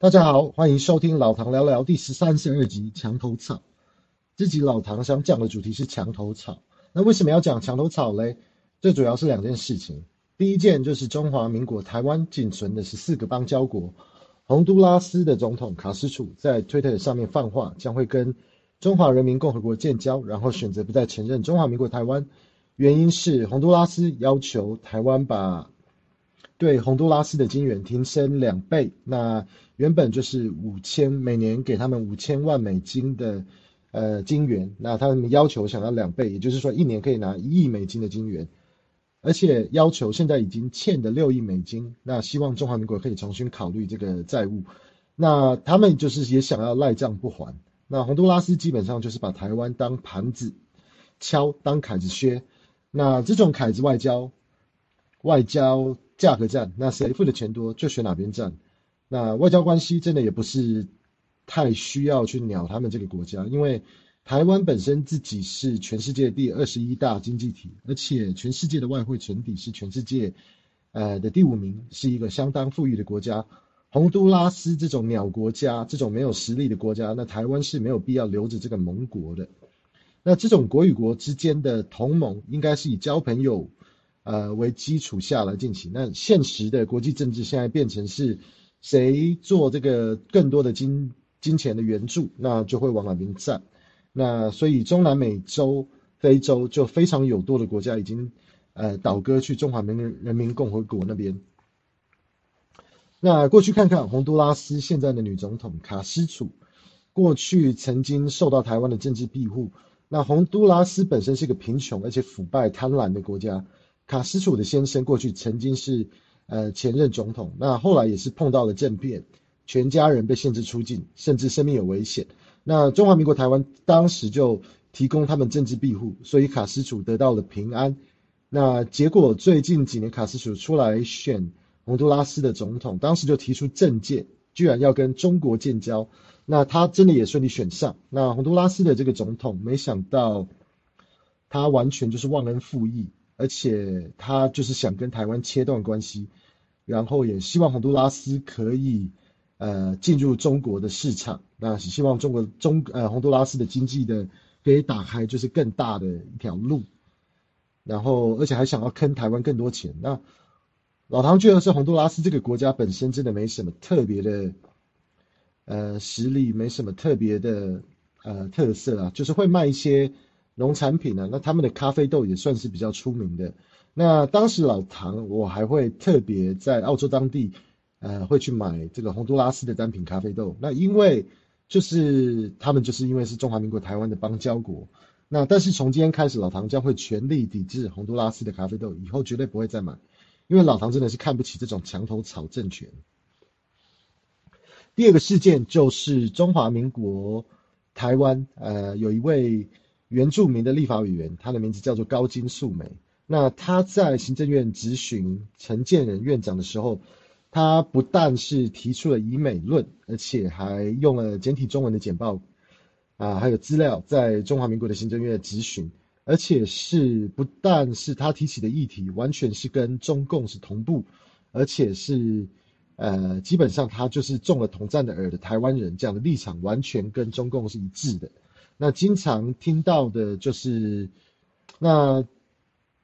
大家好，欢迎收听老唐聊聊第十三十二集墙头草。这集老唐想讲的主题是墙头草。那为什么要讲墙头草嘞？最主要是两件事情。第一件就是中华民国台湾仅存的十四个邦交国，洪都拉斯的总统卡斯楚在推特上面放话，将会跟中华人民共和国建交，然后选择不再承认中华民国台湾。原因是洪都拉斯要求台湾把对洪都拉斯的金援提升两倍，那原本就是五千，每年给他们五千万美金的呃金援，那他们要求想要两倍，也就是说一年可以拿一亿美金的金援，而且要求现在已经欠的六亿美金，那希望中华民国可以重新考虑这个债务，那他们就是也想要赖账不还，那洪都拉斯基本上就是把台湾当盘子敲，当凯子削，那这种凯子外交，外交。价格战，那谁付的钱多就选哪边站。那外交关系真的也不是太需要去鸟他们这个国家，因为台湾本身自己是全世界第二十一大经济体，而且全世界的外汇存底是全世界呃的第五名，是一个相当富裕的国家。洪都拉斯这种鸟国家，这种没有实力的国家，那台湾是没有必要留着这个盟国的。那这种国与国之间的同盟，应该是以交朋友。呃，为基础下来进行。那现实的国际政治现在变成是，谁做这个更多的金金钱的援助，那就会往哪边站。那所以中南美洲、非洲就非常有多的国家已经呃倒戈去中华人民共和国那边。那过去看看洪都拉斯现在的女总统卡斯楚，过去曾经受到台湾的政治庇护。那洪都拉斯本身是个贫穷而且腐败贪婪的国家。卡斯楚的先生过去曾经是呃前任总统，那后来也是碰到了政变，全家人被限制出境，甚至生命有危险。那中华民国台湾当时就提供他们政治庇护，所以卡斯楚得到了平安。那结果最近几年卡斯楚出来选洪都拉斯的总统，当时就提出政见，居然要跟中国建交。那他真的也顺利选上。那洪都拉斯的这个总统，没想到他完全就是忘恩负义。而且他就是想跟台湾切断关系，然后也希望洪都拉斯可以呃进入中国的市场，那希望中国中呃洪都拉斯的经济的可以打开就是更大的一条路，然后而且还想要坑台湾更多钱。那老唐觉得是洪都拉斯这个国家本身真的没什么特别的呃实力，没什么特别的呃特色啊，就是会卖一些。农产品呢、那他们的咖啡豆也算是比较出名的。那当时老唐我还会特别在澳洲当地，呃，会去买这个洪都拉斯的单品咖啡豆。那因为就是他们就是因为是中华民国台湾的邦交国。那但是从今天开始，老唐将会全力抵制洪都拉斯的咖啡豆，以后绝对不会再买，因为老唐真的是看不起这种墙头草政权。第二个事件就是中华民国台湾，呃，有一位。原住民的立法委员，他的名字叫做高金素梅。那他在行政院质询陈建仁院长的时候，他不但是提出了以美论，而且还用了简体中文的简报啊，还有资料在中华民国的行政院质询，而且是不但是他提起的议题，完全是跟中共是同步，而且是呃，基本上他就是中了统战的耳的台湾人，这样的立场完全跟中共是一致的。那经常听到的就是，那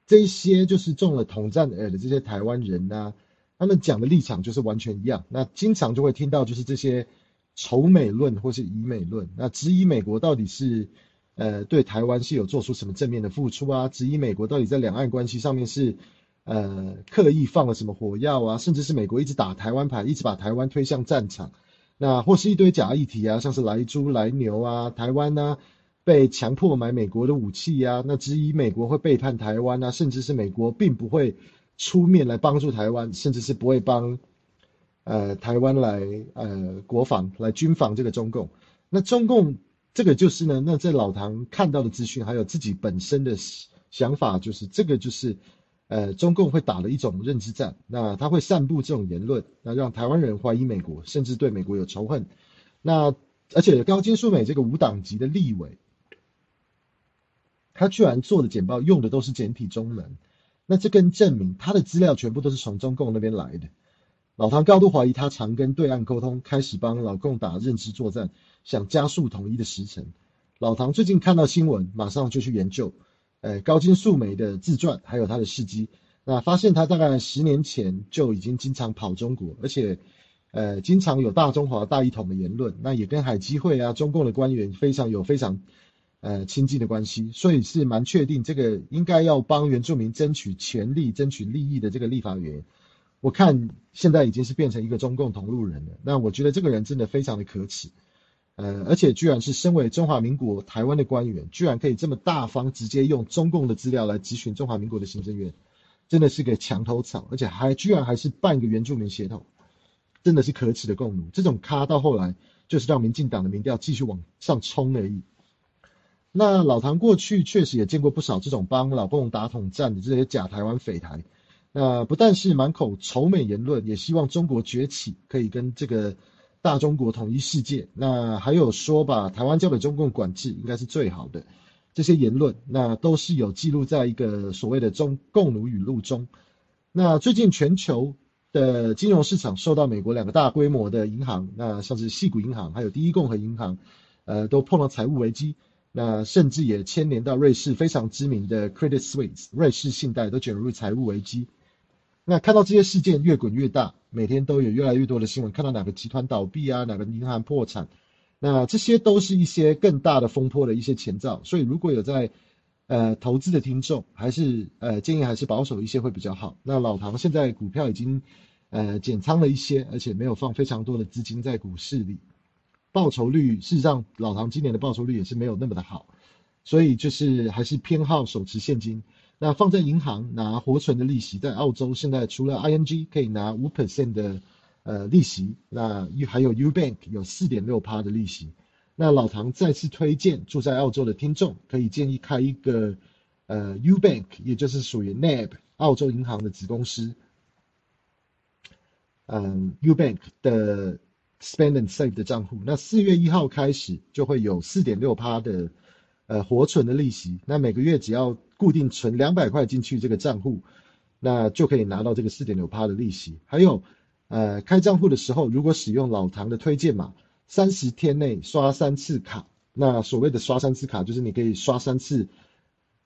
这些就是中了统战耳的这些台湾人呐、他们讲的立场就是完全一样。那经常就会听到就是这些仇美论或是以美论，那质疑美国到底是呃对台湾是有做出什么正面的付出啊？质疑美国到底在两岸关系上面是呃刻意放了什么火药啊？甚至是美国一直打台湾牌，一直把台湾推向战场。那或是一堆假议题啊，像是来猪、来牛啊，台湾呢、啊、被强迫买美国的武器啊，那质疑美国会背叛台湾啊，甚至是美国并不会出面来帮助台湾，甚至是不会帮呃台湾来呃国防来军防这个中共。那中共这个就是呢，那在老唐看到的资讯，还有自己本身的想法，就是这个就是。呃，中共会打了一种认知战，那他会散布这种言论，那让台湾人怀疑美国，甚至对美国有仇恨。那而且高金素美这个无党籍的立委，他居然做的简报用的都是简体中文，那这更证明他的资料全部都是从中共那边来的。老唐高度怀疑他常跟对岸沟通，开始帮老共打认知作战，想加速统一的时程。老唐最近看到新闻，马上就去研究，呃，高金素梅的自传，还有他的事迹。那发现他大概十年前就已经经常跑中国，而且，呃，经常有大中华大一统的言论。那也跟海基会啊、中共的官员非常有非常，呃，亲近的关系，所以是蛮确定这个应该要帮原住民争取权利、争取利益的这个立法员。我看现在已经是变成一个中共同路人了。那我觉得这个人真的非常的可耻，呃，而且居然是身为中华民国台湾的官员，居然可以这么大方，直接用中共的资料来质询中华民国的行政院。真的是个墙头草，而且还居然还是半个原住民血统，真的是可耻的共奴。这种咖到后来就是让民进党的民调继续往上冲而已。那老唐过去确实也见过不少这种帮老共打统战的这些假台湾匪台，那不但是满口仇美言论，也希望中国崛起，可以跟这个大中国统一世界。那还有说把台湾交给中共管制，应该是最好的。这些言论，那都是有记录在一个所谓的中共奴语录中。那最近全球的金融市场受到美国两个大规模的银行，那像是矽谷银行还有第一共和银行，呃，都碰到财务危机。那甚至也牵连到瑞士非常知名的 Credit Suisse 瑞士信贷都卷入财务危机。那看到这些事件越滚越大，每天都有越来越多的新闻，看到哪个集团倒闭啊，哪个银行破产。那这些都是一些更大的风波的一些前兆，所以如果有在呃投资的听众，还是呃建议还是保守一些会比较好。那老唐现在股票已经呃减仓了一些，而且没有放非常多的资金在股市里，报酬率事实上老唐今年的报酬率也是没有那么的好，所以就是还是偏好手持现金。那放在银行拿活存的利息，在澳洲现在除了 ING 可以拿五 percent 的。呃，利息，那还有 Ubank 有四点六趴的利息。那老唐再次推荐住在澳洲的听众，可以建议开一个呃 Ubank，也就是属于 NAB 澳洲银行的子公司，嗯，Ubank 的 Spend and Save 的账户。那四月一号开始就会有四点六趴的呃活存的利息。那每个月只要固定存两百块进去这个账户，那就可以拿到这个四点六趴的利息。还有。呃，开账户的时候，如果使用老唐的推荐码，三十天内刷三次卡。那所谓的刷三次卡，就是你可以刷三次，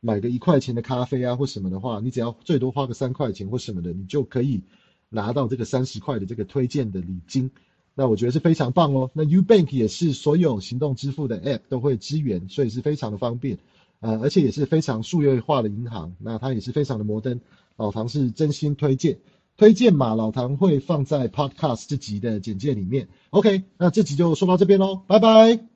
买个一块钱的咖啡啊或什么的话，你只要最多花个三块钱或什么的，你就可以拿到这个三十块的这个推荐的礼金。那我觉得是非常棒哦。那 Ubank 也是所有行动支付的 App 都会支援，所以是非常的方便。呃，而且也是非常数位化的银行，那它也是非常的摩登。老唐是真心推荐。推荐嘛老唐会放在 Podcast 这集的简介里面。OK，那这集就说到这边喽，拜拜。